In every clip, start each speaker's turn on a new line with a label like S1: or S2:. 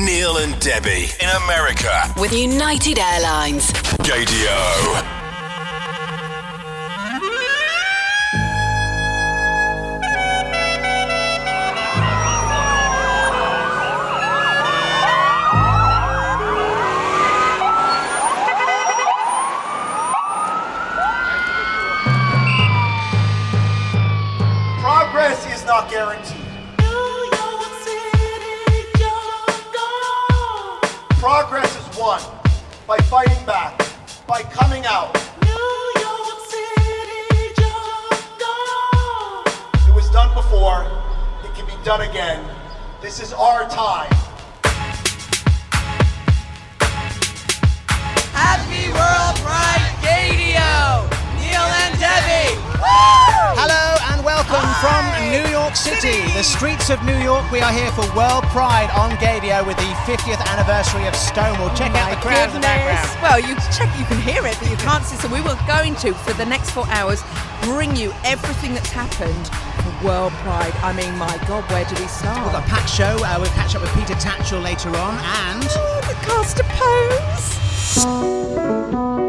S1: Neil and Debbie in America.
S2: With United Airlines.
S1: Gaydio.
S3: Progress is not guaranteed. By fighting back, by coming out. New York City just gone. It was done before, it can be done again. This is our time.
S4: Happy World Pride Gaydio! Neil and Debbie!
S5: Hello and welcome from New York City, the streets of New York. We are here for World Pride on Gaydio with the 50th anniversary of Stonewall. Check out the crowd in the background.
S4: Well, you check, you can hear it, but you can't see. So we were going to, for the next four hours, bring you everything that's happened World Pride. I mean, my God, where do we start?
S5: We've got a packed show. Uh, we'll catch up with Peter Tatchell later on, and
S4: Oh, the cast of Pose.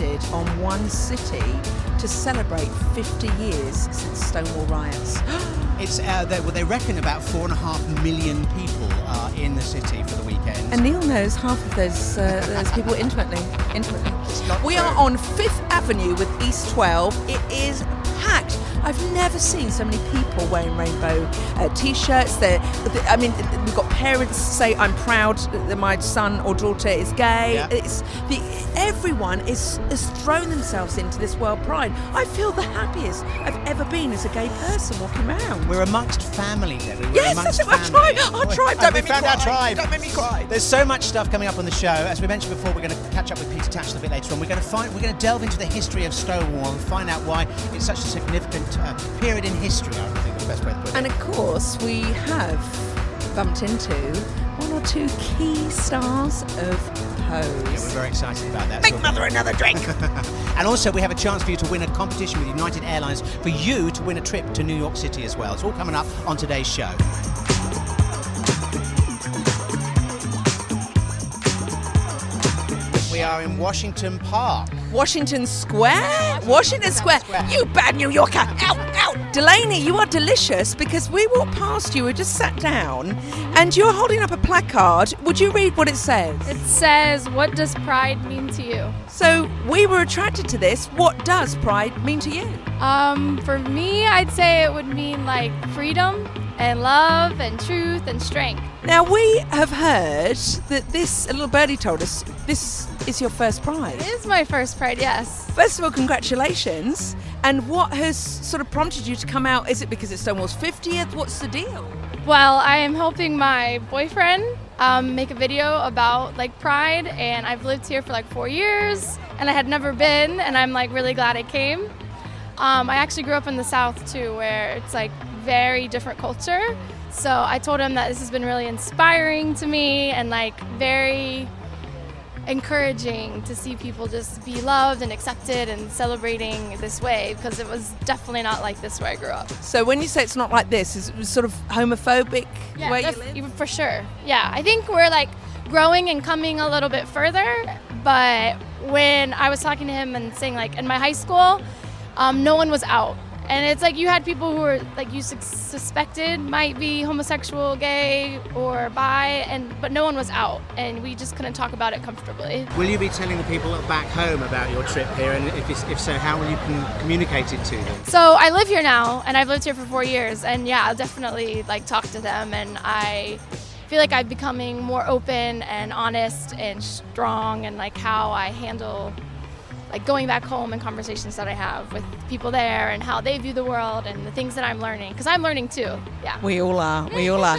S4: On one city to celebrate 50 years since Stonewall riots.
S5: it's uh, they, well, they reckon about four and a half million people are in the city for the weekend.
S4: And Neil knows half of those uh, those people intimately. Intimately. We
S5: true.
S4: are on Fifth Avenue with East 12. It is. I've never seen so many people wearing rainbow uh, t-shirts. They're, I mean, we've got parents say, "I'm proud that my son or daughter is gay."
S5: Yeah.
S4: It's the everyone is has thrown themselves into this world pride. I feel the happiest I've ever been as a gay person walking around.
S5: We're amongst family, Debbie. We're
S4: Yes, that's it. Our
S5: family.
S4: tribe. Our
S5: We-
S4: tribe. Don't
S5: we
S4: make me
S5: found our
S4: cry.
S5: tribe.
S4: Don't make me cry.
S5: There's so much stuff coming up on the show. As we mentioned before, we're going to catch up with Peter Tatchell a bit later on. We're going to find, we're going to delve into the history of Stonewall and find out why it's such a significant uh, period in history. I think is the best way to put it.
S4: And of course, we have bumped into one or two key stars of Pose.
S5: Yeah, we're very excited about that.
S4: Make
S5: So-
S4: mother another drink.
S5: And also, we have a chance for you to win a competition with United Airlines for you to win a trip to New York City as well. It's all coming up on today's show. We are in Washington Park.
S4: Washington Square? Washington Square.
S5: Square.
S4: You bad New Yorker. Out, out. Delaney, you are delicious because we walked past you, we just sat down, and you're holding up a placard. Would you read what it says?
S6: It says, What does pride mean to you?
S4: So, we were attracted to this. What does pride mean to you?
S6: Um, for me, I'd say it would mean like freedom and love and truth and strength.
S4: Now, we have heard that this, a little birdie told us, this is your first pride.
S6: It is my first pride, yes.
S4: First of all, congratulations. And what has sort of prompted you to come out? Is it because it's Stonewall's 50th? What's the deal?
S6: Well, I am helping my boyfriend um, make a video about like pride, and I've lived here for like four years, and I had never been, and I'm like really glad I came. Um, I actually grew up in the South too, where it's like very different culture. So I told him that this has been really inspiring to me and like very encouraging to see people just be loved and accepted and celebrating this way because it was definitely not like this where I grew up.
S4: So when you say it's not like this, is it sort of homophobic
S6: Yeah,
S4: where you live?
S6: for sure. Yeah, I think we're like growing and coming a little bit further. But when I was talking to him and saying like in my high school, um, no one was out, and it's like you had people who were like you sus- suspected might be homosexual, gay, or bi, and but no one was out, and we just couldn't talk about it comfortably.
S5: Will you be telling the people back home about your trip here? And if, if so, how will you con- communicate it to them?
S6: So I live here now, and I've lived here for four years, and yeah, I'll definitely like talk to them, and I feel like I'm becoming more open and honest and strong, and like how I handle like going back home and conversations that I have with people there, and how they view the world, and the things that I'm learning, because I'm learning too. Yeah.
S4: We all are. We all are.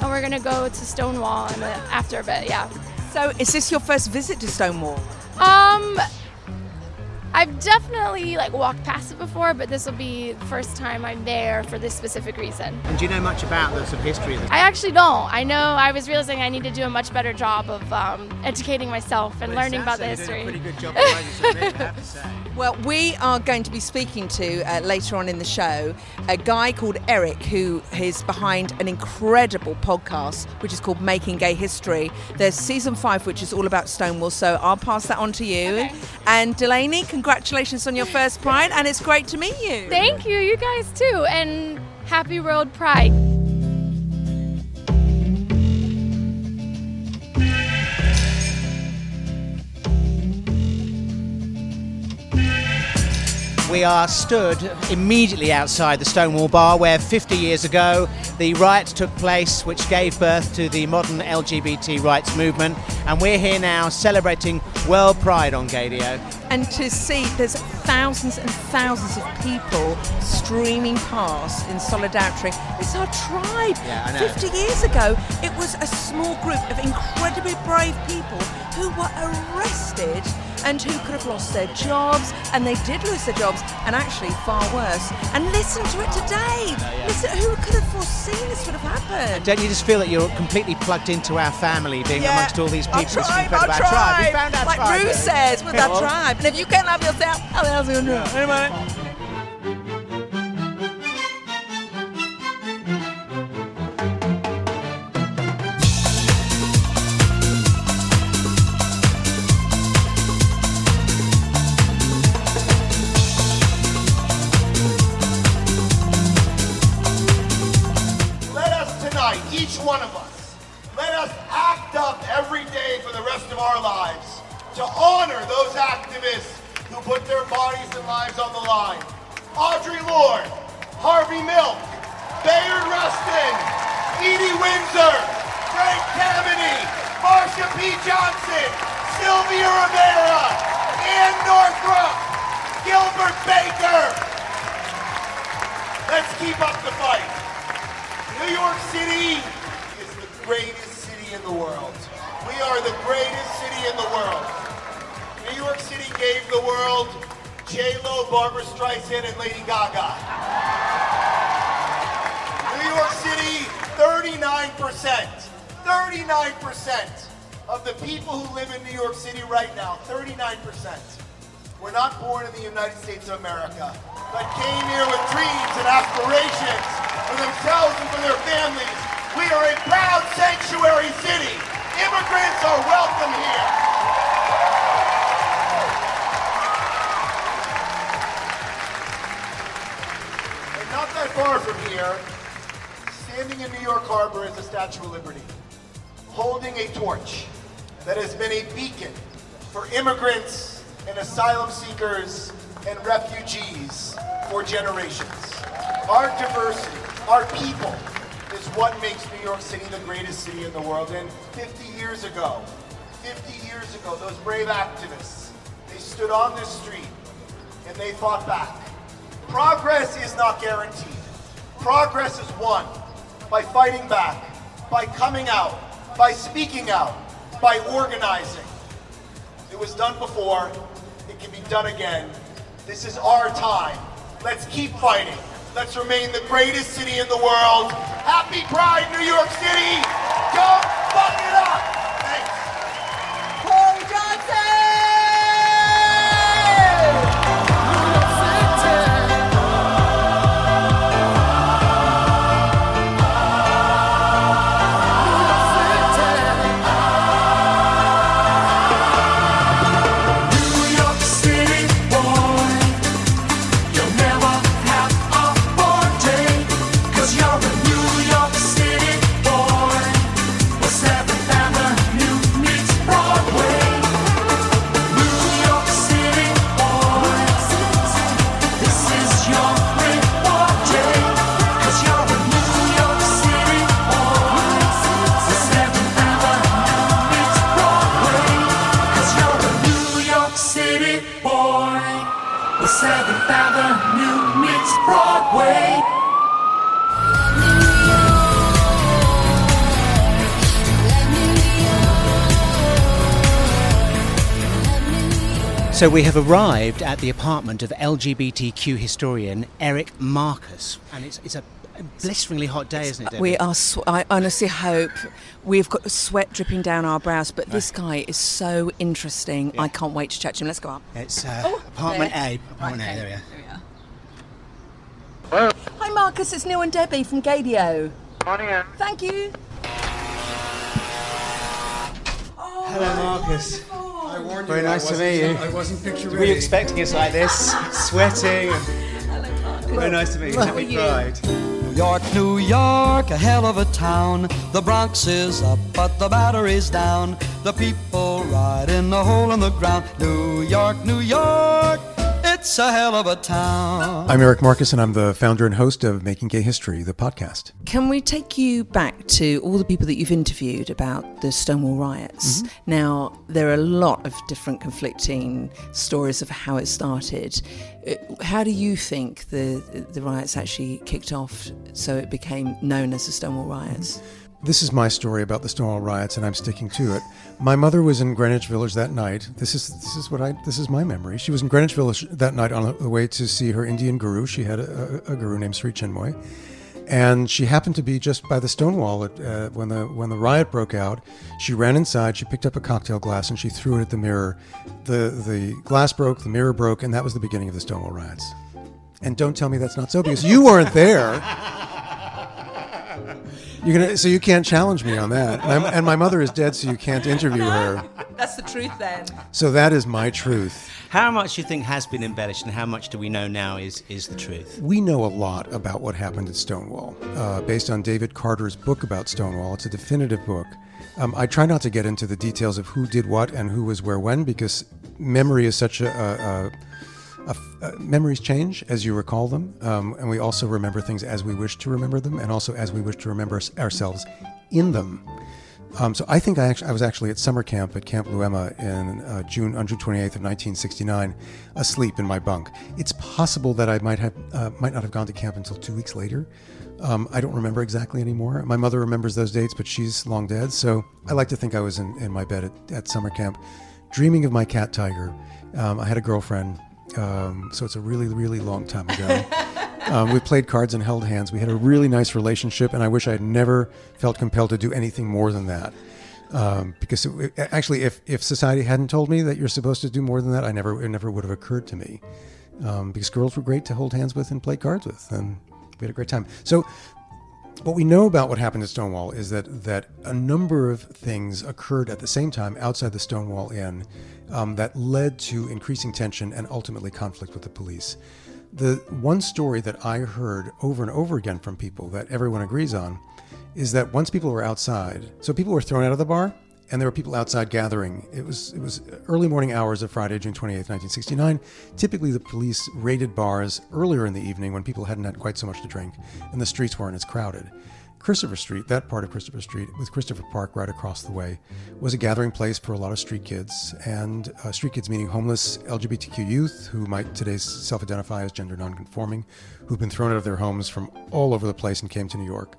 S6: And we're gonna go go to Stonewall after a bit, yeah.
S4: So, is this your first visit to Stonewall?
S6: Um, I've definitely like walked past it before, but this will be the first time I'm there for this specific reason.
S5: And do you know much about the sort of history of this?
S6: I actually don't. I know I was realizing I need to do a much better job of um, educating myself and learning about the history.
S5: That's a pretty good job, I have to say.
S4: Well, we are going to be speaking to uh, later on in the show a guy called Eric who is behind an incredible podcast which is called Making Gay History. There's season five, which is all about Stonewall, so I'll pass that on to you.
S6: Okay.
S4: And Delaney, congratulations on your first Pride, and it's great to meet you.
S6: Thank you, you guys too, and happy World Pride.
S5: We are stood immediately outside the Stonewall Bar where 50 years ago the riot took place which gave birth to the modern LGBT rights movement and we're here now celebrating World Pride on Gaydio.
S4: and to see there's thousands and thousands of people streaming past in solidarity. It's our tribe.
S5: Yeah, I know.
S4: 50 years ago, it was a small group of incredibly brave people who were arrested and who could have lost their jobs, and they did lose their jobs, and actually far worse. And listen to it today. Listen, who could have foreseen this would have happened?
S5: Don't you just feel that you're completely plugged into our family being
S4: Yeah.
S5: amongst all these people?
S4: Our tribe,
S5: incredible.
S4: our tribe.
S5: We found our
S4: like
S5: tribe.
S4: Ruth says, with
S5: Yeah.
S4: our tribe. And if you can't love yourself, how else are you gonna do it?
S7: From here, standing in New York Harbor is the Statue of Liberty, holding a torch that has been a beacon for immigrants and asylum seekers and refugees for generations. Our diversity, our people, is what makes New York City the greatest city in the world. And 50 years ago, 50 years ago, those brave activists, they stood on this street and they fought back. Progress is not guaranteed. Progress is won by fighting back, by coming out, by speaking out, by organizing. It was done before, it can be done again. This is our time. Let's keep fighting. Let's remain the greatest city in the world. Happy Pride, New York City! Don't fuck it up!
S5: So we have arrived at the apartment of LGBTQ historian Eric Marcus, and it's, it's a blisteringly hot day, isn't it? Debbie?
S4: We are. Sw- I honestly hope we've got sweat dripping down our brows. But this guy is so interesting. I can't wait to chat to him. Let's go up.
S5: It's uh, apartment
S4: there.
S5: A. Apartment A. There we are.
S4: Hi, Marcus. It's Neil and Debbie from Gaydio. Thank you.
S5: Hello, Marcus.
S8: I warned
S5: Very
S8: you.
S5: nice to meet you.
S8: I wasn't picture
S5: Were you expecting us like this, sweating? and- Very nice to meet you.
S4: How
S5: Happy
S4: are you?
S5: Pride.
S9: New York, New York, a hell of a town. The Bronx is up, but the battery's down. The people ride in a hole in the ground. New York, New York, it's a hell of a town.
S8: I'm Eric Marcus, and I'm the founder and host of Making Gay History, the podcast.
S4: Can we take you back to all the people that you've interviewed about the Stonewall riots?
S8: Mm-hmm.
S4: Now, there are a lot of different conflicting stories of how it started. Uh, How do you think the the riots actually kicked off so it became known as the Stonewall riots?
S8: This is my story about the Stonewall riots, and I'm sticking to it. My mother was in Greenwich Village that night. This is this is what I this is my memory. She was in Greenwich Village that night on the way to see her Indian guru. She had a, a, guru named Sri Chinmoy, and she happened to be just by the Stonewall at, uh, when the when the riot broke out. She ran inside. She picked up a cocktail glass and she threw it at the mirror. the The glass broke. The mirror broke, and that was the beginning of the Stonewall riots. And don't tell me that's not so because you weren't there. You're gonna, so you can't challenge me on that. And, I'm- and my mother is dead, so you can't interview her.
S4: That's the truth then.
S8: So that is my truth.
S5: How much do you think has been embellished, and how much do we know now is is the truth?
S8: We know a lot about what happened at Stonewall, uh, based on David Carter's book about Stonewall. It's a definitive book. Um, I try not to get into the details of who did what and who was where when, because memory is such a, a, a f- uh, memories change as you recall them, um, and we also remember things as we wish to remember them, and also as we wish to remember ourselves in them. Um, so I think I actually I was actually at summer camp at Camp Luema in uh, June on June 28th of 1969, asleep in my bunk. It's possible that I might have uh, might not have gone to camp until two weeks later. Um, I don't remember exactly anymore. My mother remembers those dates, but she's long dead. So I like to think I was in, in my bed at, at summer camp, dreaming of my cat Tiger. Um, I had a girlfriend, um, so it's a really really long time ago. Um, we played cards and held hands. We had a really nice relationship, and I wish I had never felt compelled to do anything more than that. Um, because it, actually, if, if society hadn't told me that you're supposed to do more than that, I never it never would have occurred to me. Um, because girls were great to hold hands with and play cards with, and we had a great time. So, what we know about what happened at Stonewall is that that a number of things occurred at the same time outside the Stonewall Inn um, that led to increasing tension and ultimately conflict with the police. The one story that I heard over and over again from people that everyone agrees on is that once people were outside, so people were thrown out of the bar, and there were people outside gathering. It was it was early morning hours of Friday, June 28th, 1969. Typically, the police raided bars earlier in the evening when people hadn't had quite so much to drink, and the streets weren't as crowded. Christopher Street, that part of Christopher Street, with Christopher Park right across the way, was a gathering place for a lot of street kids, and uh, street kids meaning homeless LGBTQ youth who might today self-identify as gender nonconforming, who've been thrown out of their homes from all over the place and came to New York.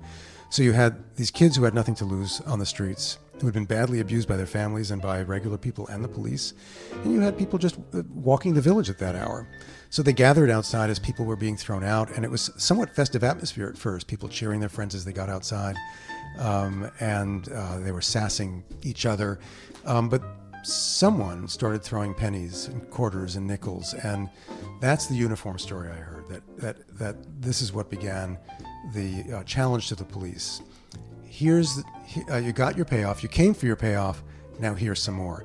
S8: So you had these kids who had nothing to lose on the streets, who had been badly abused by their families and by regular people and the police, and you had people just uh, walking the village at that hour. So they gathered outside as people were being thrown out, and it was somewhat festive atmosphere at first. People cheering their friends as they got outside, um, and uh, they were sassing each other. Um, but someone started throwing pennies and quarters and nickels, and that's the uniform story I heard. That that that this is what began the uh, challenge to the police. Here's uh, you got your payoff. You came for your payoff. Now here's some more.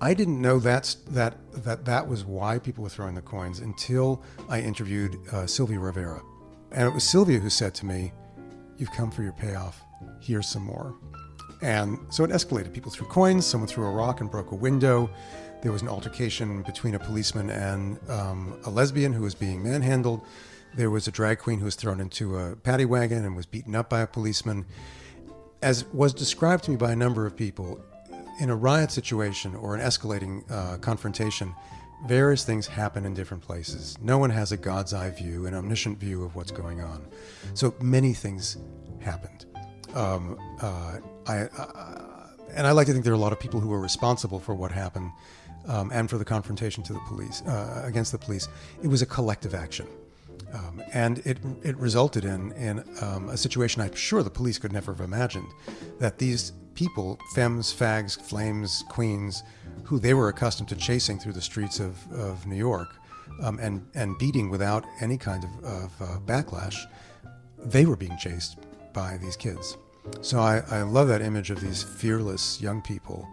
S8: I didn't know that's that that that was why people were throwing the coins until I interviewed uh, Sylvia Rivera, and it was Sylvia who said to me, "You've come for your payoff. Here's some more." And so it escalated. People threw coins. Someone threw a rock and broke a window. There was an altercation between a policeman and um, a lesbian who was being manhandled. There was a drag queen who was thrown into a paddy wagon and was beaten up by a policeman. As was described to me by a number of people, in a riot situation or an escalating uh, confrontation, various things happen in different places. No one has a God's eye view, an omniscient view of what's going on. So many things happened. Um, uh, I, uh, and I like to think there are a lot of people who are responsible for what happened. um, and for the confrontation to the police uh, against the police. It was a collective action. Um, and it, it resulted in, in um, a situation I'm sure the police could never have imagined that these people, femmes, fags, flames, queens, who they were accustomed to chasing through the streets of, of New York um, and, and beating without any kind of, of uh, backlash, they were being chased by these kids. So I, I love that image of these fearless young people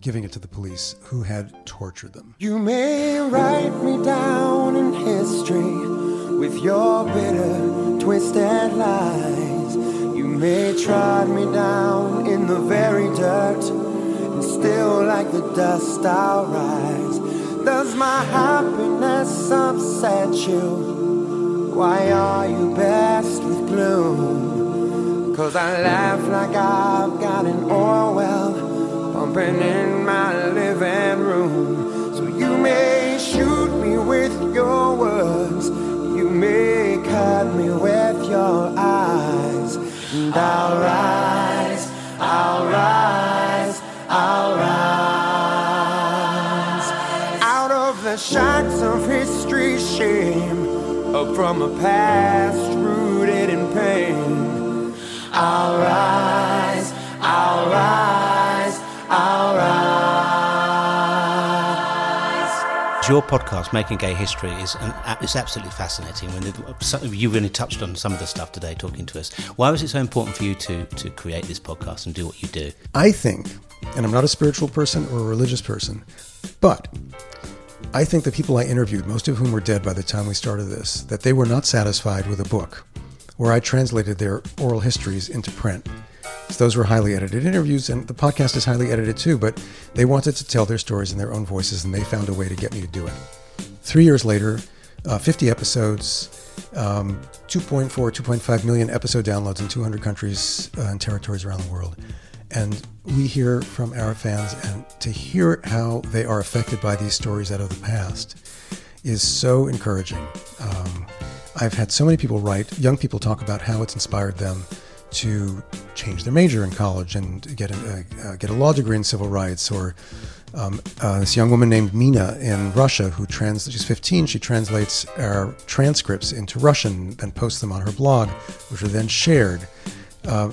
S8: giving it to the police who had tortured them.
S10: You may write me down in history with your bitter, twisted lies. You may trod me down in the very dirt, and still, like the dust, I'll rise. Does my happiness upset you? Why are you best with gloom? Cause I laugh like I've got an oil well pumping in my living room. So you may shoot me with your words, me with your eyes, and I'll rise, I'll rise, I'll rise. Out of the shacks of history's shame, up from a past
S11: Your podcast, Making Gay History, is an, it's absolutely fascinating. When you really touched on some of the stuff today, talking to us. Why was it so important for you to to create this podcast and do what you do?
S8: I think, and I'm not a spiritual person or a religious person, but I think the people I interviewed, most of whom were dead by the time we started this, that they were not satisfied with a book where I translated their oral histories into print. Those were highly edited interviews, and the podcast is highly edited too, but they wanted to tell their stories in their own voices, and they found a way to get me to do it. Three years later, uh, 50 episodes, um, 2.4, 2.5 million episode downloads in 200 countries uh, and territories around the world. And we hear from our fans, and to hear how they are affected by these stories out of the past is so encouraging. Um, I've had so many people write, young people talk about how it's inspired them to change their major in college and get a, uh, get a law degree in civil rights. Or um, uh, this young woman named Mina in Russia who trans she's 15. She translates our transcripts into Russian and posts them on her blog, which are then shared. Uh,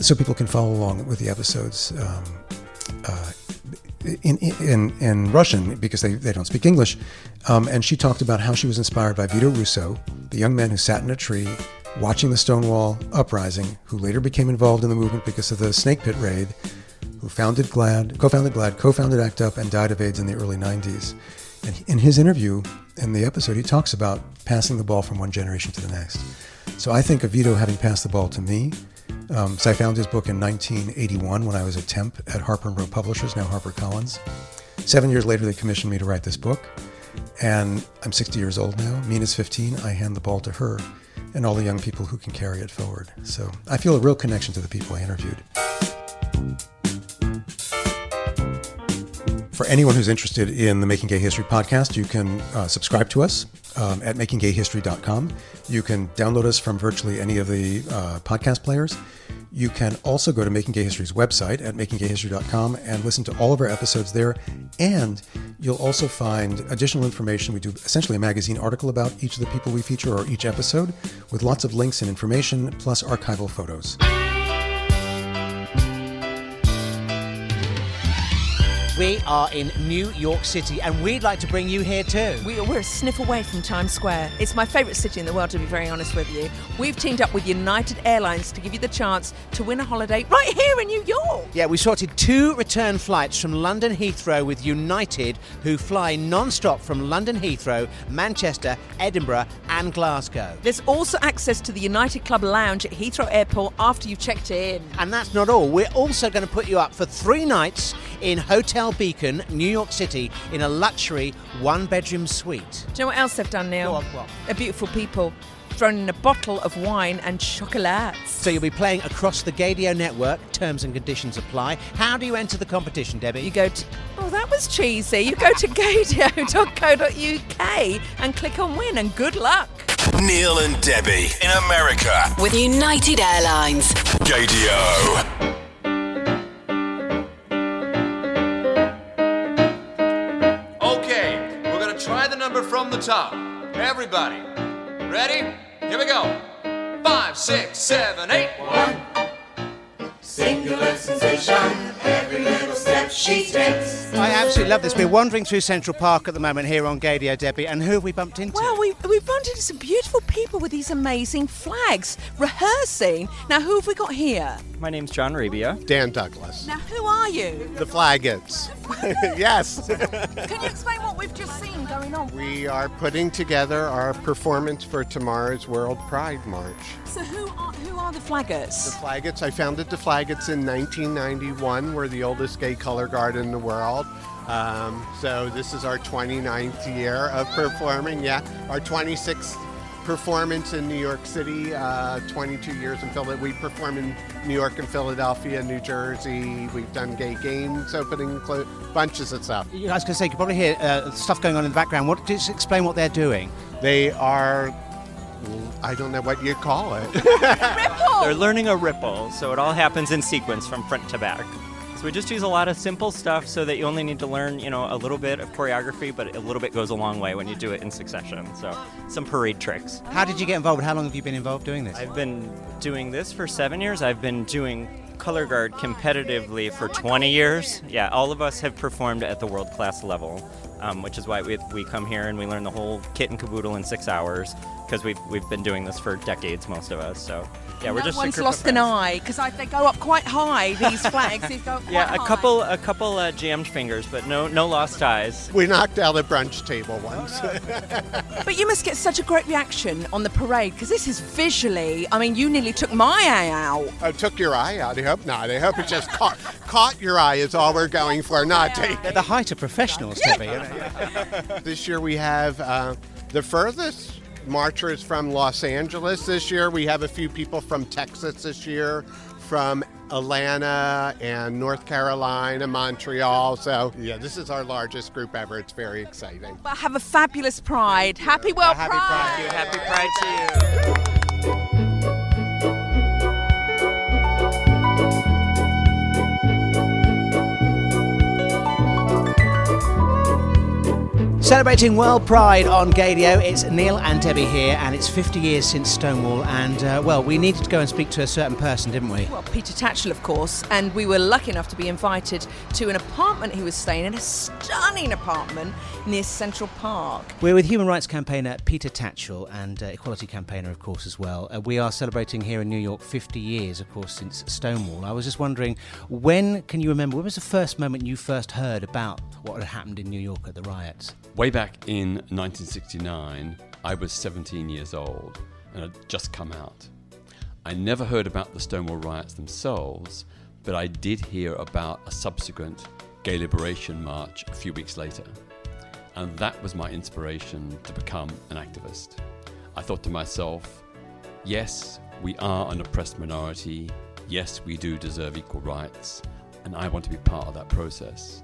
S8: so people can follow along with the episodes um, uh, in, in, in Russian because they, they don't speak English. Um, and she talked about how she was inspired by Vito Russo, the young man who sat in a tree watching the Stonewall uprising, who later became involved in the movement because of the Snake Pit raid, who founded GLAAD, co-founded GLAAD, co-founded ACT UP, and died of AIDS in the early 90s. And in his interview, in the episode, he talks about passing the ball from one generation to the next. So I think of Vito having passed the ball to me. Um, so I found his book in 1981 when I was a temp at Harper and Row Publishers, now HarperCollins. Seven years later, they commissioned me to write this book. And I'm 60 years old now. Mina's 15. I hand the ball to her and all the young people who can carry it forward. So I feel a real connection to the people I interviewed. For anyone who's interested in the Making Gay History podcast, you can uh, subscribe to us um, at makinggayhistory.com. You can download us from virtually any of the uh, podcast players. You can also go to Making Gay History's website at makinggayhistory.com and listen to all of our episodes there. And you'll also find additional information. We do essentially a magazine article about each of the people we feature or each episode with lots of links and information, plus archival photos.
S5: We are in New York City and we'd like to bring you here too.
S4: We, we're a sniff away from Times Square. It's my favourite city in the world, to be very honest with you. We've teamed up with United Airlines to give you the chance to win a holiday right here in New York.
S5: Yeah, we sorted two return flights from London Heathrow with United, who fly non stop from London Heathrow, Manchester, Edinburgh, and Glasgow.
S4: There's also access to the United Club Lounge at Heathrow Airport after you've checked in.
S5: And that's not all. We're also going to put you up for three nights in Hotel Beacon, New York City, in a luxury one bedroom suite.
S4: Do you know what else they've done, Neil?
S5: Go on, what?
S4: They're beautiful people. Thrown in a bottle of wine and chocolates.
S5: So you'll be playing across the Gaydio network. Terms and conditions apply. How do you enter the competition, Debbie?
S4: You go to. Oh, that was cheesy. You go to gaydio.co.uk and click on win, and good luck.
S1: Neil and Debbie in America.
S2: With United Airlines.
S12: Gaydio. From the top. Everybody, ready? Here we go. Five, six, seven, eight. One.
S10: Singular sensation, every little step she takes.
S5: I absolutely love this. We're wandering through Central Park at the moment here on Gaydio, Debbie, and who have we bumped into?
S4: Well, we, we've bumped into some beautiful people with these amazing flags rehearsing. Now, who have we got here?
S13: My name's John Rabia.
S14: Dan Douglas.
S4: Now, who are you?
S14: The Flaggots. yes.
S4: Can you explain what we've just seen going on?
S14: we are putting together our performance for tomorrow's World Pride March.
S4: So, who are, who are the Flaggots?
S14: The Flaggots, I founded the Flaggots in 1991. We're the oldest gay color guard in the world. Um, so this is our 29th year of performing. Yeah, our 26th performance in New York City, uh, 22 years in Philadelphia. We perform in New York and Philadelphia, New Jersey. We've done gay games, opening, clo- bunches of stuff.
S5: I was going to say, you can probably hear uh, stuff going on in the background. What, just explain what they're doing.
S14: They are, I don't know what you call it.
S13: They're learning a ripple, so it all happens in sequence from front to back. So we just use a lot of simple stuff so that you only need to learn, you know, a little bit of choreography, but a little bit goes a long way when you do it in succession. So some parade tricks.
S5: How did you get involved? How long have you been involved doing this?
S13: I've been doing this for seven years. I've been doing color guard competitively for 20 years. Yeah, all of us have performed at the world class level, um, which is why we, we come here and we learn the whole kit and caboodle in six hours because we've, we've been doing this for decades, most of us. So yeah, we're
S4: no
S13: just a
S4: one's
S13: group
S4: lost an eye because they go up quite high. These flags, they go quite
S13: Yeah, a
S4: high.
S13: couple a couple uh, jammed fingers, but no no lost eyes.
S14: We knocked out a brunch table once.
S4: But you must get such a great reaction on the parade because this is visually. I mean, you nearly took my eye out.
S14: Oh, took your eye out? I hope not. I hope it just caught, caught your eye is all we're going for, not take
S5: They're the height of professionals, Debbie.
S14: This year we have uh, the furthest marchers from Los Angeles this year. We have a few people from Texas this year, from Atlanta and North Carolina, Montreal. So, yeah, this is our largest group ever. It's very exciting.
S4: Well, have a fabulous Pride. Happy World
S14: Happy
S4: Pride.
S13: Happy Pride to you.
S5: Celebrating World Pride on Gaydio, it's Neil and Debbie here, and it's 50 years since Stonewall. And uh, well, we needed to go and speak to a certain person, didn't we?
S4: Well, Peter Tatchell, of course, and we were lucky enough to be invited to an apartment he was staying in, a stunning apartment near Central Park.
S5: We're with human rights campaigner Peter Tatchell and uh, equality campaigner, of course, as well. Uh, we are celebrating here in New York 50 years, of course, since Stonewall. I was just wondering, when can you remember? When was the first moment you first heard about what had happened in New York at the riots?
S15: Way back in 1969, I was 17 years old and had just come out. I never heard about the Stonewall riots themselves, but I did hear about a subsequent gay liberation march a few weeks later. And that was my inspiration to become an activist. I thought to myself, yes, we are an oppressed minority. Yes, we do deserve equal rights. And I want to be part of that process.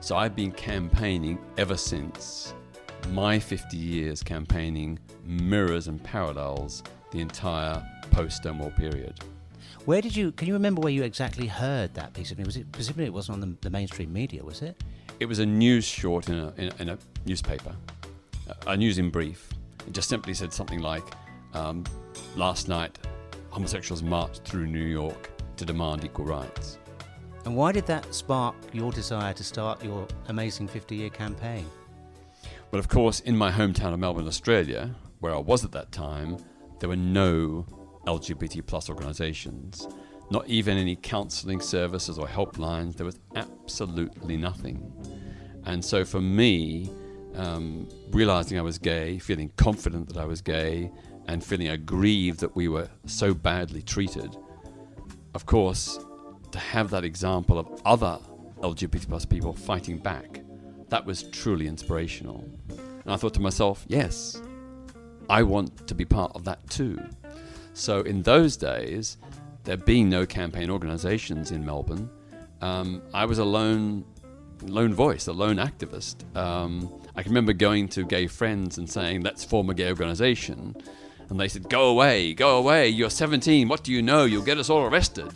S15: So I've been campaigning ever since. My 50 years campaigning mirrors and parallels the entire post Stonewall period.
S5: Where did you? Can you remember where you exactly heard that piece of news? Was it presumably it wasn't on the, the mainstream media, was it?
S15: It was a news short in a, in a, in a newspaper, a, a news in brief. It just simply said something like, um, "Last night, homosexuals marched through New York to demand equal rights."
S5: And why did that spark your desire to start your amazing 50-year campaign?
S15: Well, of course, in my hometown of Melbourne, Australia, where I was at that time, there were no LGBT plus organisations, not even any counselling services or helplines. There was absolutely nothing. And so for me, um, realising I was gay, feeling confident that I was gay, and feeling aggrieved that we were so badly treated, of course, to have that example of other LGBT plus people fighting back, that was truly inspirational. And I thought to myself, yes, I want to be part of that too. So in those days, there being no campaign organisations in Melbourne, um, I was a lone, lone voice, a lone activist. Um, I can remember going to gay friends and saying, "Let's form a gay organisation. and they said, "Go away, go away. You're 17. What do you know? You'll get us all arrested."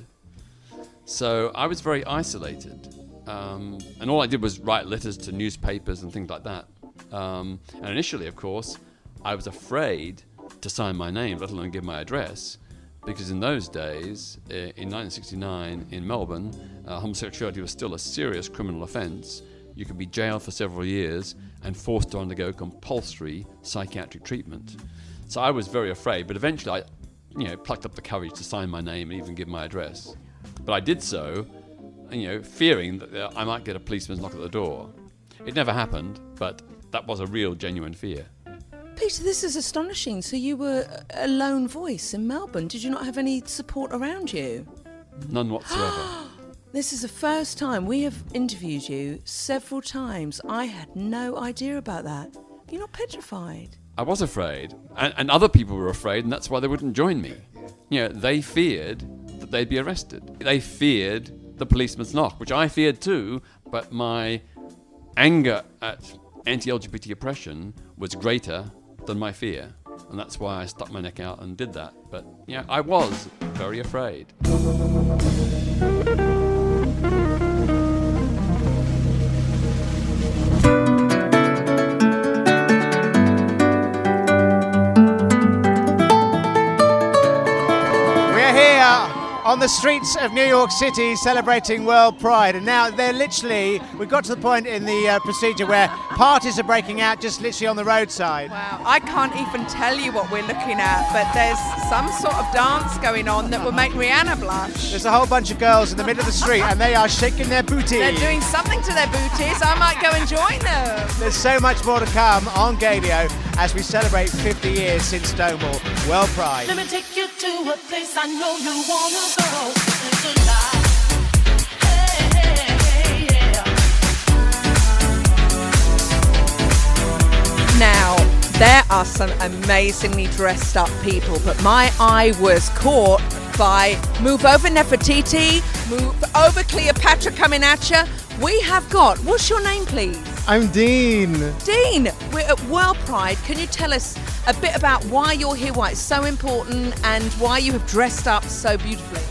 S15: So I was very isolated, um, and all I did was write letters to newspapers and things like that. Um, and initially, of course, I was afraid to sign my name, let alone give my address, because in those days, uh, in 1969 in Melbourne, uh, homosexuality was still a serious criminal offence. You could be jailed for several years and forced to undergo compulsory psychiatric treatment. So I was very afraid, but eventually I, you know, plucked up the courage to sign my name and even give my address. But I did so, you know, fearing that uh, I might get a policeman's knock at the door. It never happened, but that was a real, genuine fear.
S4: Peter, this is astonishing. So you were a lone voice in Melbourne. Did you not have any support around you?
S15: None whatsoever.
S4: This is the first time we have interviewed you several times. I had no idea about that. You're not petrified.
S15: I was afraid, and, and other people were afraid, and that's why they wouldn't join me. You know, they feared that they'd be arrested. They feared the policeman's knock, which I feared too, but my anger at anti LGBT oppression was greater than my fear. And that's why I stuck my neck out and did that. But yeah, I was very afraid.
S5: On the streets of New York City celebrating World Pride. And now they're literally, we've got to the point in the uh, procedure where parties are breaking out just literally on the roadside.
S4: Wow, I can't even tell you what we're looking at, but there's some sort of dance going on that will make Rihanna blush.
S5: There's a whole bunch of girls in the middle of the street and they are shaking their booty.
S4: They're doing something to their booties. I might go and join them.
S5: There's so much more to come on Gaydio as we celebrate 50 years since Stonewall. World Pride.
S16: Let me take you to a place I know you wanna go. It's alive. Hey, hey, yeah.
S4: Now, there are some amazingly dressed up people, but my eye was caught by Move Over Nefertiti, Move Over Cleopatra coming at you. We have got, what's your name, please?
S17: I'm Dean.
S4: Dean, we're at World Pride. Can you tell us a bit about why you're here, why it's so important, and why you have dressed up so beautifully?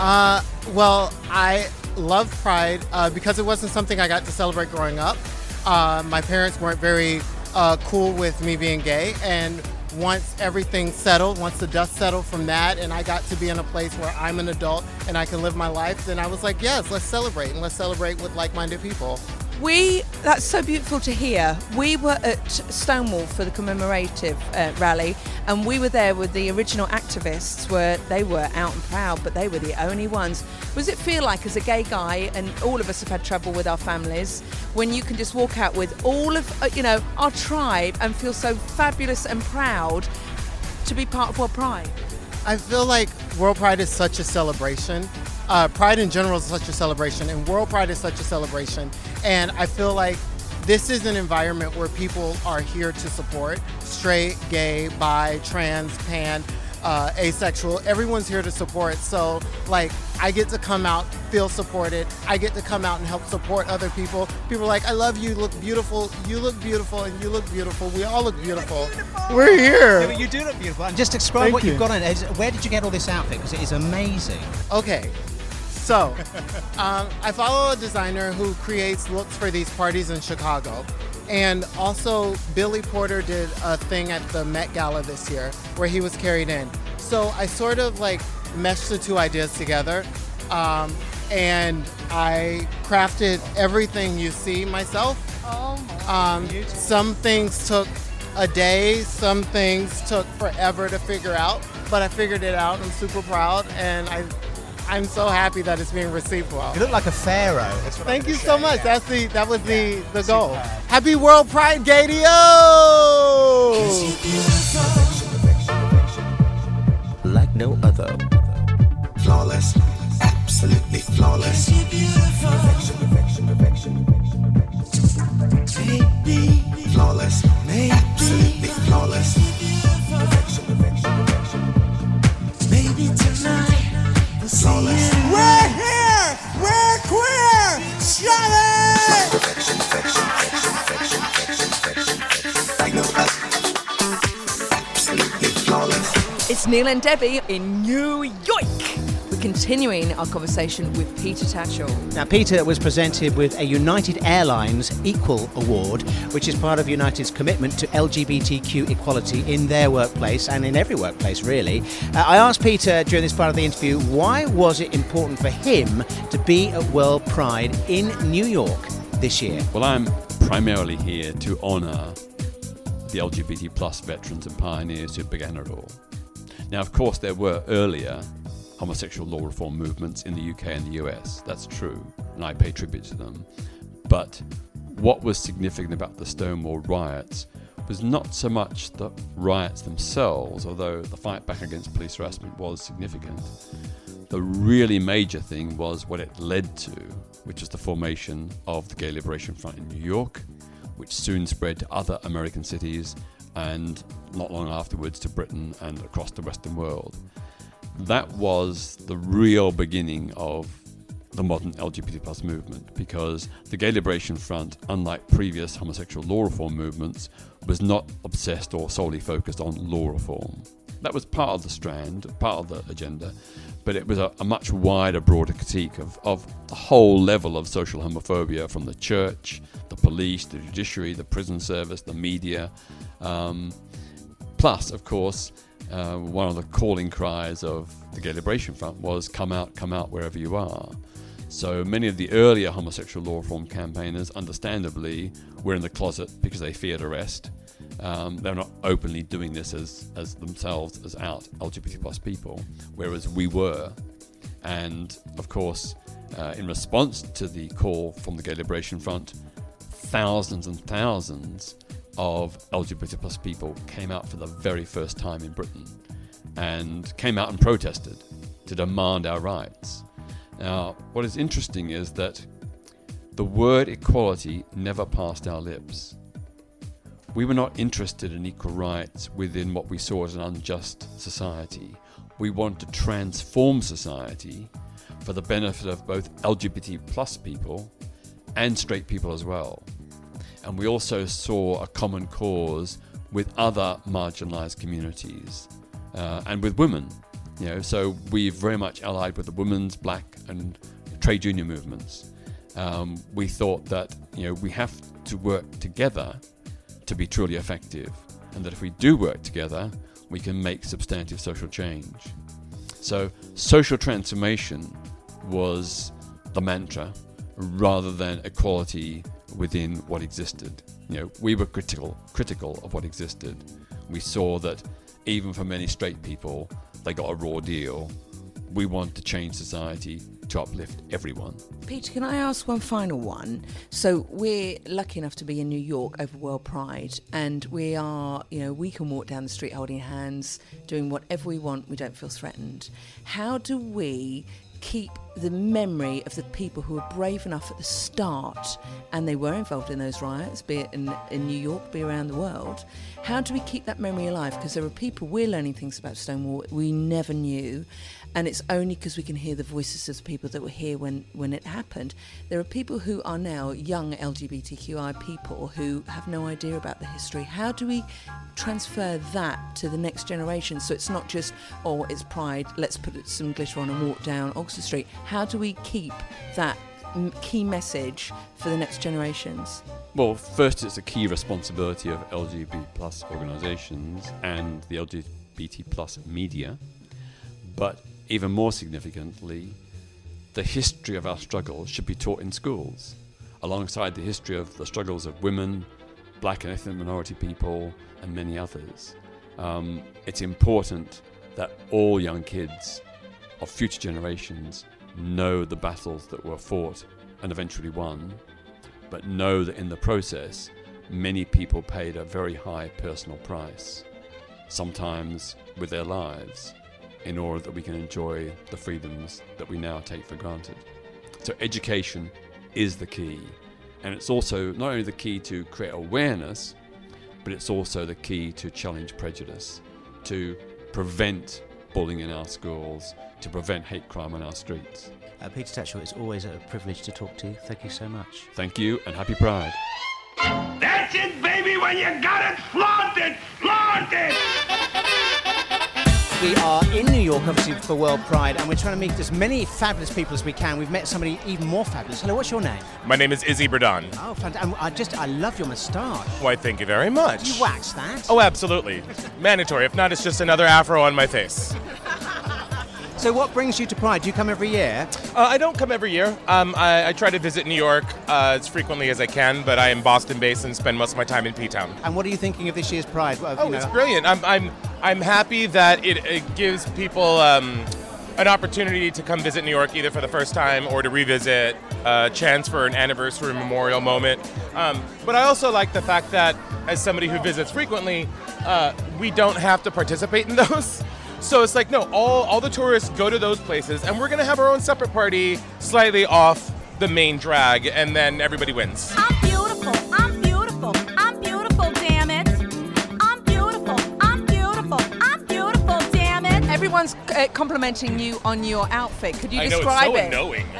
S17: Uh, well, I love Pride uh, because it wasn't something I got to celebrate growing up. Uh, my parents weren't very uh, cool with me being gay, and once everything settled, once the dust settled from that, and I got to be in a place where I'm an adult and I can live my life, then I was like, yes, let's celebrate, and let's celebrate with like-minded people.
S4: We, that's so beautiful to hear. We were at Stonewall for the commemorative uh, rally, and we were there with the original activists where they were out and proud, but they were the only ones. Was it feel like, as a gay guy, and all of us have had trouble with our families, when you can just walk out with all of, uh, you know, our tribe and feel so fabulous and proud to be part of World Pride?
S17: I feel like World Pride is such a celebration. Uh, Pride in general is such a celebration, and World Pride is such a celebration. And I feel like this is an environment where people are here to support straight, gay, bi, trans, pan, uh, asexual. Everyone's here to support. So, like, I get to come out, feel supported. I get to come out and help support other people. People are like, I love you, you look beautiful, you look beautiful, and you look beautiful. We all look beautiful. We're here.
S5: Yeah, you do look beautiful. And just describe
S17: Thank
S5: what
S17: you.
S5: you've got on. Where did you get all this outfit? Because it is amazing.
S17: Okay, so um, I follow a designer who creates looks for these parties in Chicago. And also, Billy Porter did a thing at the Met Gala this year where he was carried in. So I sort of like meshed the two ideas together. Um, and I crafted everything you see myself. Um, some things took a day, some things took forever to figure out, but I figured it out. I'm super proud, and I, I'm so happy that it's being received well.
S5: You look like a pharaoh. That's what
S17: Thank you so
S5: say,
S17: much.
S5: yeah.
S17: That's the that was the the goal.
S5: Superb.
S17: Happy World Pride, Gaydio!
S18: like no other. Flawless, absolutely flawless. Flawless, absolutely flawless. Flawless.
S16: We're here! We're queer! Shut it!
S18: Perfection, perfection, perfection, perfection, perfection, perfection. Like no other. Absolutely flawless.
S4: It's Neil and Debbie in New York. We're continuing our conversation with Peter Tatchell.
S5: Now, Peter was presented with a United Airlines Equal Award, which is part of United's commitment to LGBTQ equality in their workplace and in every workplace, really. Uh, I asked Peter during this part of the interview why was it important for him to be at World Pride in New York this year?
S15: Well, I'm primarily here to honour the LGBT plus veterans and pioneers who began it all. Now, of course, there were earlier homosexual law reform movements in the UK and the US. That's true, and I pay tribute to them. But what was significant about the Stonewall riots was not so much the riots themselves, although the fight back against police harassment was significant. The really major thing was what it led to, which was the formation of the Gay Liberation Front in New York, which soon spread to other American cities and not long afterwards to Britain and across the Western world. That was the real beginning of the modern LGBT plus movement because the Gay Liberation Front, unlike previous homosexual law reform movements, was not obsessed or solely focused on law reform. That was part of the strand, part of the agenda, but it was a, a much wider, broader critique of, of the whole level of social homophobia from the church, the police, the judiciary, the prison service, the media. Um, plus, of course, uh, one of the calling cries of the Gay Liberation Front was come out, come out wherever you are. So many of the earlier homosexual law reform campaigners, understandably, were in the closet because they feared arrest. Um, they're not openly doing this as, as themselves as out LGBT plus people, whereas we were. And of course, uh, in response to the call from the Gay Liberation Front, thousands and thousands of LGBT plus people came out for the very first time in Britain and came out and protested to demand our rights. Now, what is interesting is that the word equality never passed our lips. We were not interested in equal rights within what we saw as an unjust society. We want to transform society for the benefit of both LGBT plus people and straight people as well. And we also saw a common cause with other marginalized communities uh, and with women. You know, so we've very much allied with the women's, black, and trade union movements. Um, we thought that you know we have to work together to be truly effective, and that if we do work together, we can make substantive social change. So, social transformation was the mantra rather than equality within what existed. You know, we were critical critical of what existed. We saw that even for many straight people, they got a raw deal. We want to change society to uplift everyone.
S4: Peter, can I ask one final one? So we're lucky enough to be in New York over World Pride, and we are, you know, we can walk down the street holding hands, doing whatever we want. We don't feel threatened. How do we keep the memory of the people who were brave enough at the start and they were involved in those riots, be it in, in New York, be around the world. How do we keep that memory alive? Because there are people, we're learning things about Stonewall we never knew. And it's only because we can hear the voices of the people that were here when, when it happened. There are people who are now young LGBTQI people who have no idea about the history. How do we transfer that to the next generation so it's not just, oh, it's pride, let's put some glitter on and walk down Oxford Street? How do we keep that key message for the next generations?
S15: Well, first, it's a key responsibility of LGBT plus organisations and the LGBT plus media, but even more significantly, the history of our struggle should be taught in schools, alongside the history of the struggles of women, black and ethnic minority people, and many others. Um, it's important that all young kids of future generations know the battles that were fought and eventually won, but know that in the process, many people paid a very high personal price, sometimes with their lives, in order that we can enjoy the freedoms that we now take for granted. So, education is the key, and it's also not only the key to create awareness, but it's also the key to challenge prejudice, to prevent bullying in our schools, to prevent hate crime on our streets.
S11: Uh, Peter Tatchell, it's always a privilege to talk to you. Thank you so much.
S15: Thank you and happy Pride.
S16: That's it, baby. When you got it, flaunt it, flaunt it.
S5: We are in New York, obviously, for World Pride, and we're trying to meet as many fabulous people as we can. We've met somebody even more fabulous. Hello, what's your name?
S19: My name is Izzy Burdon.
S5: Oh, fantastic. I just, I love your moustache.
S19: Why, thank you very much.
S5: You wax that?
S19: Oh, absolutely. Mandatory. If not, it's just another afro on my face.
S5: So, what brings you to Pride? Do you come every year?
S19: Uh, I don't come every year. Um, I, I try to visit New York uh, as frequently as I can, but I am Boston based and spend most of my time in P Town.
S5: And what are you thinking of this year's Pride? What,
S19: Oh,
S5: you
S19: it's brilliant. I'm, I'm, I'm happy that it, it gives people um, an opportunity to come visit New York either for the first time or to revisit, a chance for an anniversary memorial moment. Um, but I also like the fact that, as somebody who visits frequently, uh, we don't have to participate in those. So it's like, no, all, all the tourists go to those places, and we're going to have our own separate party slightly off the main drag, and then everybody wins.
S16: I'm beautiful. I'm beautiful. I'm beautiful, damn it. I'm beautiful. I'm beautiful. I'm beautiful, damn it.
S4: Everyone's uh, complimenting you on your outfit. Could you
S19: I know, it's
S4: describe
S19: so
S4: it?
S19: unknowing.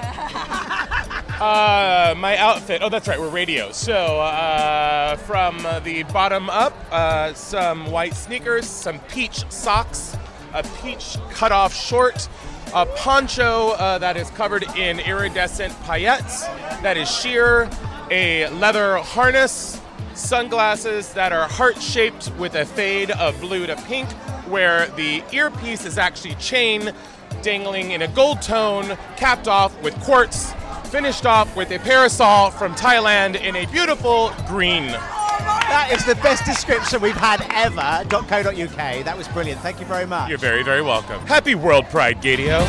S19: Uh, my outfit. Oh, that's right. We're radio. So, uh, from the bottom up, uh, some white sneakers, some peach socks, a peach cutoff short, a poncho uh, that is covered in iridescent paillettes, that is sheer, a leather harness, sunglasses that are heart shaped with a fade of blue to pink, where the earpiece is actually chain dangling in a gold tone, capped off with quartz, finished off with a parasol from Thailand in a beautiful green.
S5: That is the best description we've had ever. .co.uk. That was brilliant. Thank you very much.
S19: You're very, very welcome. Happy World Pride,
S16: Gaydio.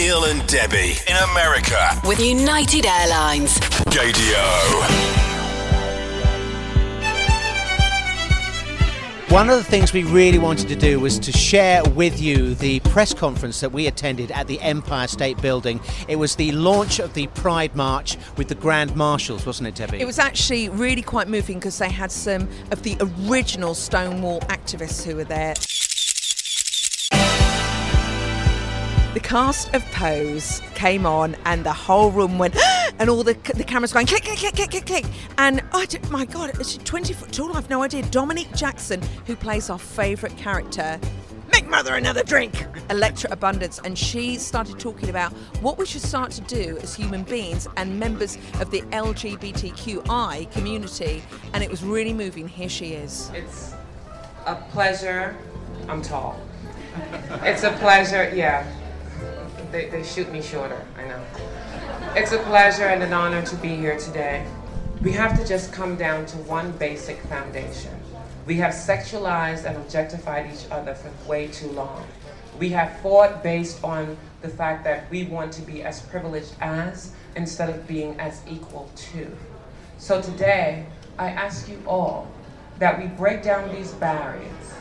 S1: Neil and Debbie in America.
S2: With United Airlines.
S1: Gaydio.
S5: One of the things we really wanted to do was to share with you the press conference that we attended at the Empire State Building. It was the launch of the Pride March with the Grand Marshals, wasn't it, Debbie?
S4: It was actually really quite moving because they had some of the original Stonewall activists who were there. The cast of Pose came on, and the whole room went, and all the the cameras going click, click, click, click, click, click. And oh my God, it's 20 foot tall. I've no idea. Dominique Jackson, who plays our favourite character, make mother another drink, Elektra Abundance, and she started talking about what we should start to do as human beings and members of the LGBTQI community. And it was really moving. Here she is.
S20: It's a pleasure. I'm tall. It's a pleasure, yeah. They, they shoot me shorter, I know. It's a pleasure and an honor to be here today. We have to just come down to one basic foundation. We have sexualized and objectified each other for way too long. We have fought based on the fact that we want to be as privileged as instead of being as equal to. So today, I ask you all that we break down these barriers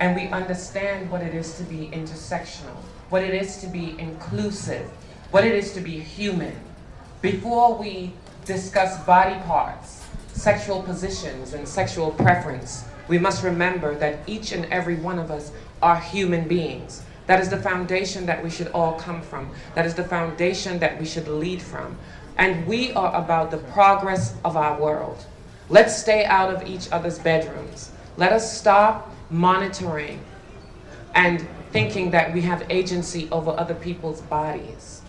S20: and we understand what it is to be intersectional, what it is to be inclusive, what it is to be human. Before we discuss body parts, sexual positions, and sexual preference, we must remember that each and every one of us are human beings. That is the foundation that we should all come from. That is the foundation that we should lead from. And we are about the progress of our world. Let's stay out of each other's bedrooms. Let us stop monitoring and thinking that we have agency over other people's bodies.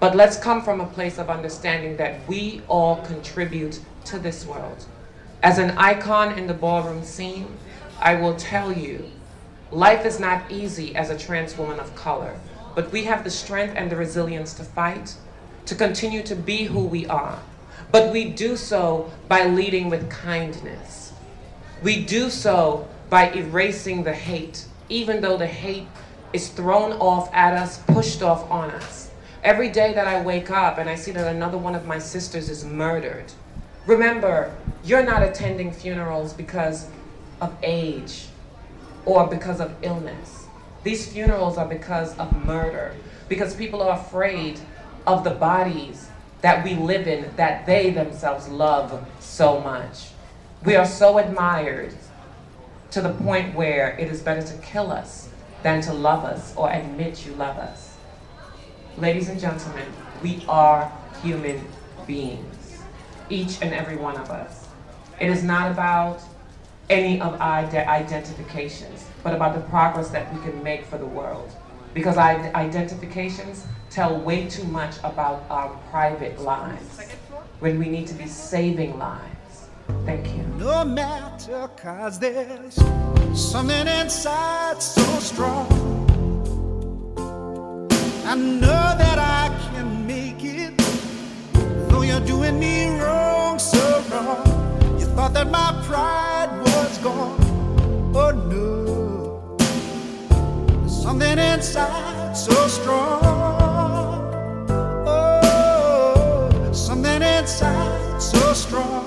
S20: But let's come from a place of understanding that we all contribute to this world. As an icon in the ballroom scene, I will tell you life is not easy as a trans woman of color, but we have the strength and the resilience to fight, to continue to be who we are. But we do so by leading with kindness. We do so by erasing the hate, even though the hate is thrown off at us, pushed off on us. Every day that I wake up and I see that another one of my sisters is murdered, remember, you're not attending funerals because of age or because of illness. These funerals are because of murder, because people are afraid of the bodies that we live in that they themselves love so much. We are so admired to the point where it is better to kill us than to love us or admit you love us. Ladies and gentlemen, we are human beings, each and every one of us. It is not about any of our identifications, but about the progress that we can make for the world. Because our identifications tell way too much about our private lives when we need to be saving lives. Thank you.
S21: No matter, cause there's something inside so strong. I know that I can make it, though you're doing me wrong, so wrong. You thought that my pride was gone. Oh no, something inside so strong. Oh, something inside so strong.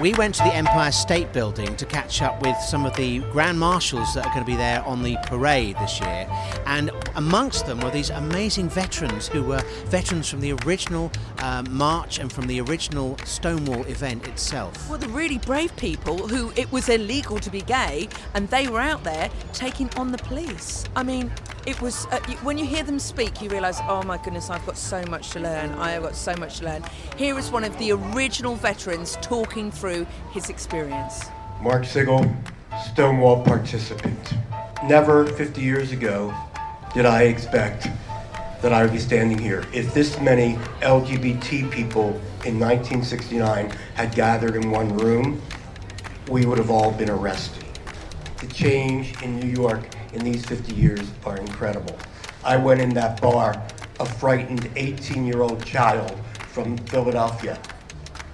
S5: We went to the Empire State Building to catch up with some of the Grand Marshals that are going to be there on the parade this year. And amongst them were these amazing veterans who were veterans from the original um, march and from the original Stonewall event itself.
S4: Well, the really brave people who it was illegal to be gay and they were out there taking on the police. I mean, it was uh, you, when you hear them speak, you realise, oh my goodness, I've got so much to learn. I have got so much to learn. Here is one of the original veterans talking through his experience.
S7: Mark Segal, Stonewall participant. Never 50 years ago did I expect that I would be standing here. If this many LGBT people in 1969 had gathered in one room, we would have all been arrested. The change in New York in these 50 years are incredible. I went in that bar, a frightened 18 year old child from Philadelphia.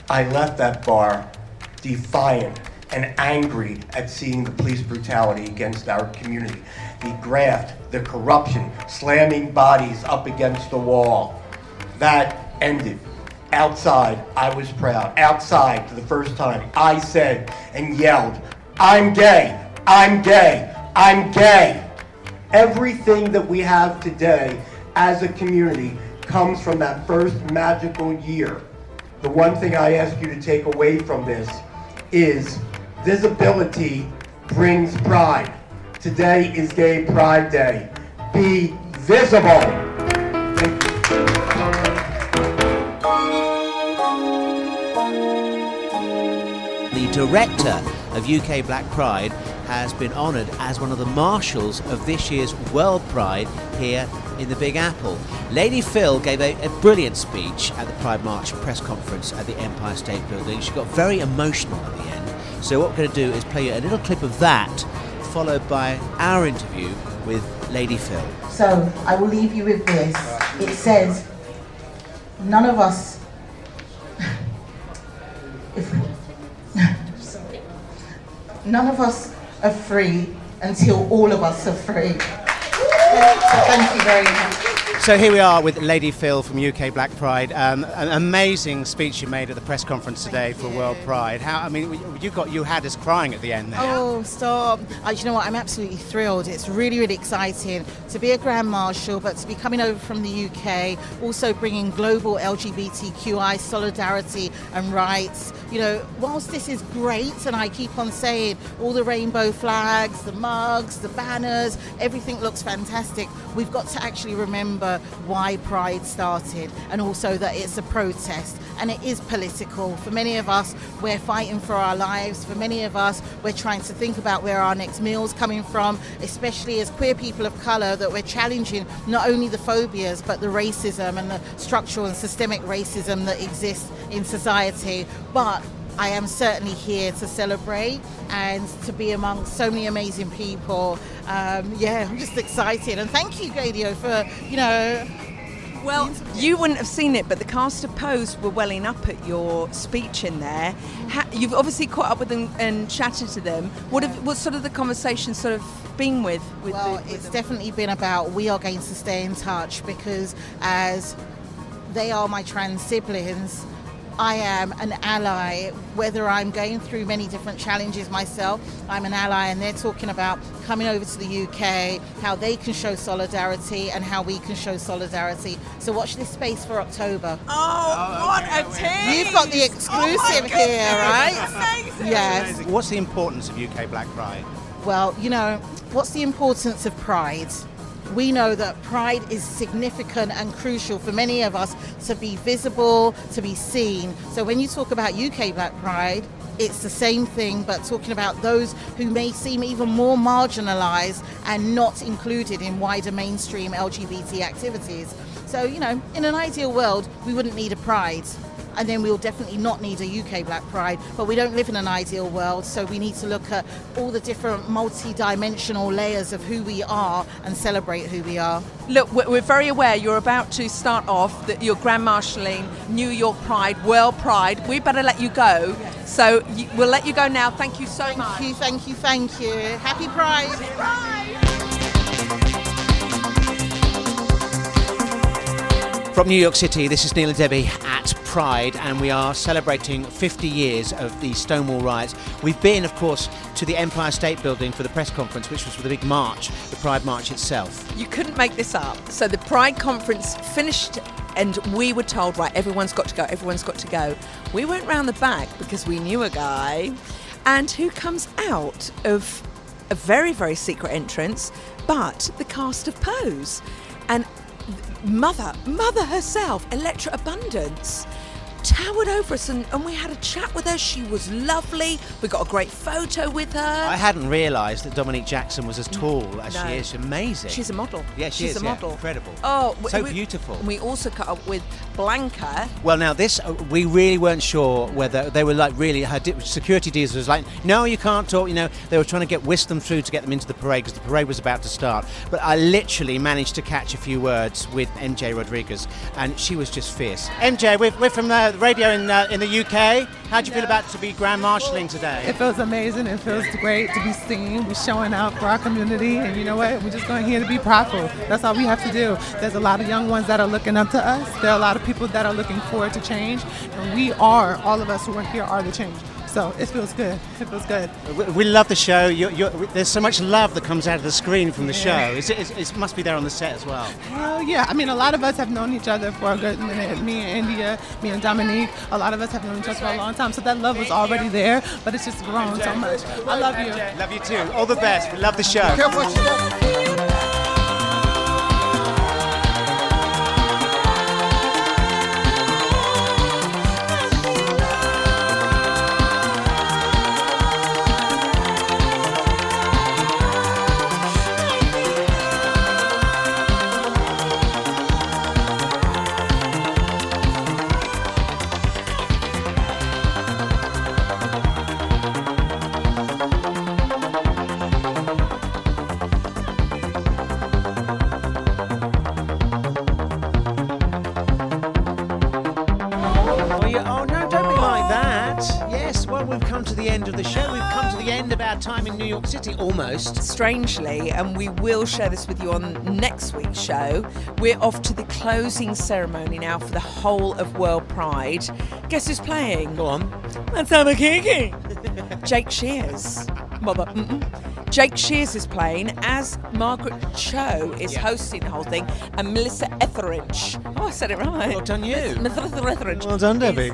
S7: I left that bar defiant and angry at seeing the police brutality against our community. The graft, the corruption, slamming bodies up against the wall. That ended. Outside, I was proud. Outside, for the first time, I said and yelled, I'm gay, I'm gay, I'm gay. Everything that we have today as a community comes from that first magical year. The one thing I ask you to take away from this is visibility brings pride. Today is Gay Pride Day. Be visible.
S5: The director of UK Black Pride has been honoured as one of the marshals of this year's World Pride here in the Big Apple. Lady Phyll gave a, a brilliant speech at the Pride March press conference at the Empire State Building. She got very emotional at the end. So what we're going to do is play you a little clip of that, followed by our interview with Lady Phyll.
S22: So I will leave you with this. It says, none of us. if, none of us are free until all of us are free. So thank you very much.
S5: So here we are with Lady Phyll from UK Black Pride. Um, an amazing speech you made at the press conference today for World Pride. How I mean, you got you had us crying at the end there.
S22: Oh, stop. Uh, you know what? I'm absolutely thrilled. It's really, really exciting to be a Grand Marshal, but to be coming over from the UK, also bringing global LGBTQI solidarity and rights. You know, whilst this is great, and I keep on saying all the rainbow flags, the mugs, the banners, everything looks fantastic, we've got to actually remember why Pride started and also that it's a protest and it is political. For many of us, we're fighting for our lives. For many of us, we're trying to think about where our next meal's coming from, especially as queer people of colour, that we're challenging not only the phobias but the racism and the structural and systemic racism that exists in society. But I am certainly here to celebrate and to be among so many amazing people. Um, yeah, I'm just excited. And thank you, Radio, for, you know,
S4: Well, you wouldn't have seen it, but the cast of Pose were welling up at your speech in there. Ha- you've obviously caught up with them and chatted to them. What have, what's sort of the conversation sort of been with? with
S22: well,
S4: the, with
S22: it's
S4: them?
S22: definitely been about we are going to stay in touch because as they are my trans siblings, I am an ally, whether I'm going through many different challenges myself, I'm an ally, and they're talking about coming over to the UK, how they can show solidarity and how we can show solidarity. So watch this space for October.
S4: Oh, what a oh, tease!
S22: You've got the oh exclusive here, right? Yes.
S5: What's the importance of UK Black Pride?
S22: Well, you know, what's the importance of pride? We know that pride is significant and crucial for many of us to be visible, to be seen. So when you talk about UK Black Pride, it's the same thing, but talking about those who may seem even more marginalised and not included in wider mainstream LGBT activities. So, you know, in an ideal world, we wouldn't need a pride. And then we'll definitely not need a UK Black Pride, but we don't live in an ideal world, so we need to look at all the different multi dimensional layers of who we are and celebrate who we are.
S4: Look, we're very aware you're about to start off that you're Grand Marshalling New York Pride, World Pride. We better let you go. So we'll let you go now. Thank you so much.
S22: Thank you, thank you, thank you. Happy Pride.
S5: From New York City, this is Neil and Debbie at Pride, and we are celebrating 50 years of the Stonewall riots. We've been, of course, to the Empire State Building for the press conference, which was for the big march, the Pride March itself.
S4: You couldn't make this up. So the Pride conference finished, and we were told, right, everyone's got to go, everyone's got to go. We went round the back because we knew a guy, and who comes out of a very, very secret entrance, but the cast of Pose. And mother, mother herself, Elektra Abundance, towered over us and, and we had a chat with her. She was lovely. We got a great photo with her.
S5: I hadn't realised that Dominique Jackson was as tall as
S4: No.
S5: she is. Amazing.
S4: She's a model.
S5: Yeah, she
S4: She's
S5: is.
S4: a
S5: yeah.
S4: model.
S5: Incredible.
S4: Oh,
S5: so
S4: we-
S5: beautiful.
S4: We also cut up with Blanca.
S5: Well, now this uh, we really weren't sure whether they were like really her di- security dealers was like, no, you can't talk. You know, they were trying to get whisk them through to get them into the parade because the parade was about to start. But I literally managed to catch a few words with MJ Rodriguez, and she was just fierce. MJ, we're, we're from the radio in uh, in the UK. How do you feel about to be grand marshalling today?
S23: It feels amazing. It feels great to be seen. We're showing out for our community, and you know what? We're just going here to be prideful. That's all we have to do. There's a lot of young ones that are looking up to us. There are a lot of people that are looking forward to change, and we are all of us who are here are the change. So it feels good. It feels good.
S5: We, we love the show. you you're, there's so much love that comes out of the screen from the
S23: Yeah.
S5: show. It's, it's, it must be there on the set as well.
S23: Hell yeah. I mean, a lot of us have known each other for a good minute. Me and India, me and Dominique, a lot of us have known each other for a long time. So that love was already there, but it's just grown so much. I love you.
S5: Love you too. All the best. We love the show. Of our time in New York City, almost.
S4: Strangely, and we will share this with you on next week's show, we're off to the closing ceremony now for the whole of World Pride. Guess who's playing?
S5: Go on.
S4: That's Emma Kiki. Jake Shears. Mother. Mm-mm. Jake Shears is playing as Margaret Cho is
S5: Yeah.
S4: hosting the whole thing, and Melissa Etheridge. Oh, I said it right.
S5: Well done, you.
S4: Melissa Etheridge.
S5: Well done, Debbie.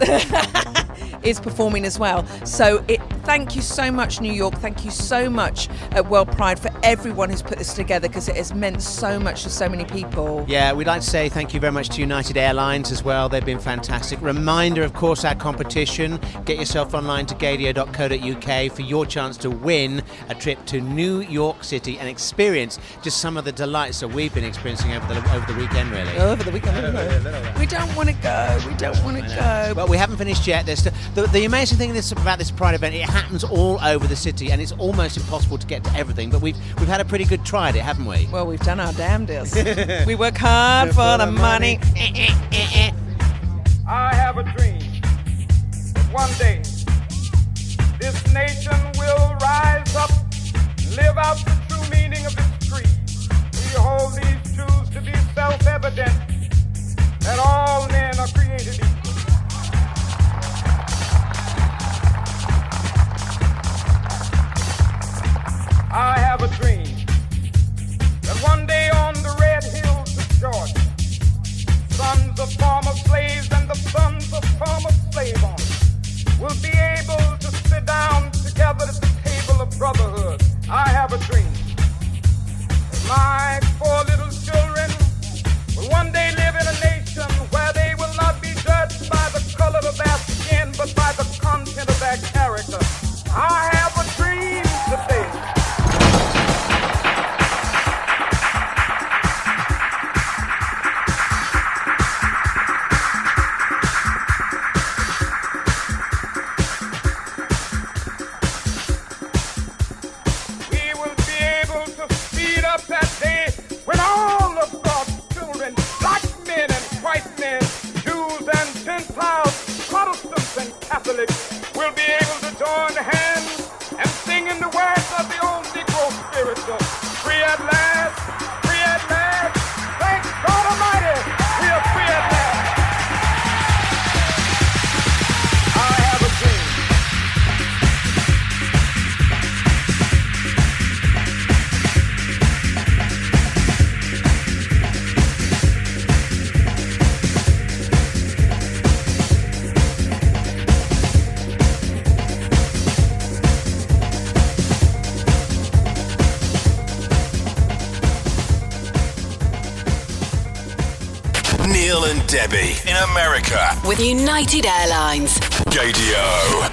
S4: is performing as well. So it thank you so much, New York. Thank you so much at World Pride for everyone who's put this together because it has meant so much to so many people.
S5: Yeah, we'd like to say thank you very much to United Airlines as well. They've been fantastic. Reminder, of course, our competition. Get yourself online to gaydio.co.uk for your chance to win a trip to New York City and experience just some of the delights that we've been experiencing over the over the weekend, really.
S4: Over the weekend. We don't want to go. We don't want to go.
S5: But we haven't finished yet. There's the, the, the amazing thing this, about this Pride event, it happens all over the city, and it's almost impossible to get to everything. But we've we've had a pretty good try at it, haven't we?
S4: Well, we've done our damnedest. we work hard for the money.
S24: Eh, eh, eh, I have a dream that one day this nation will rise up live out the true meaning of its creed. We hold these truths to be self evident that all men are created equal.
S1: I have
S24: a dream that one day on the red hills of Georgia,
S1: Debbie in America.
S2: With United Airlines.
S1: Gaydio.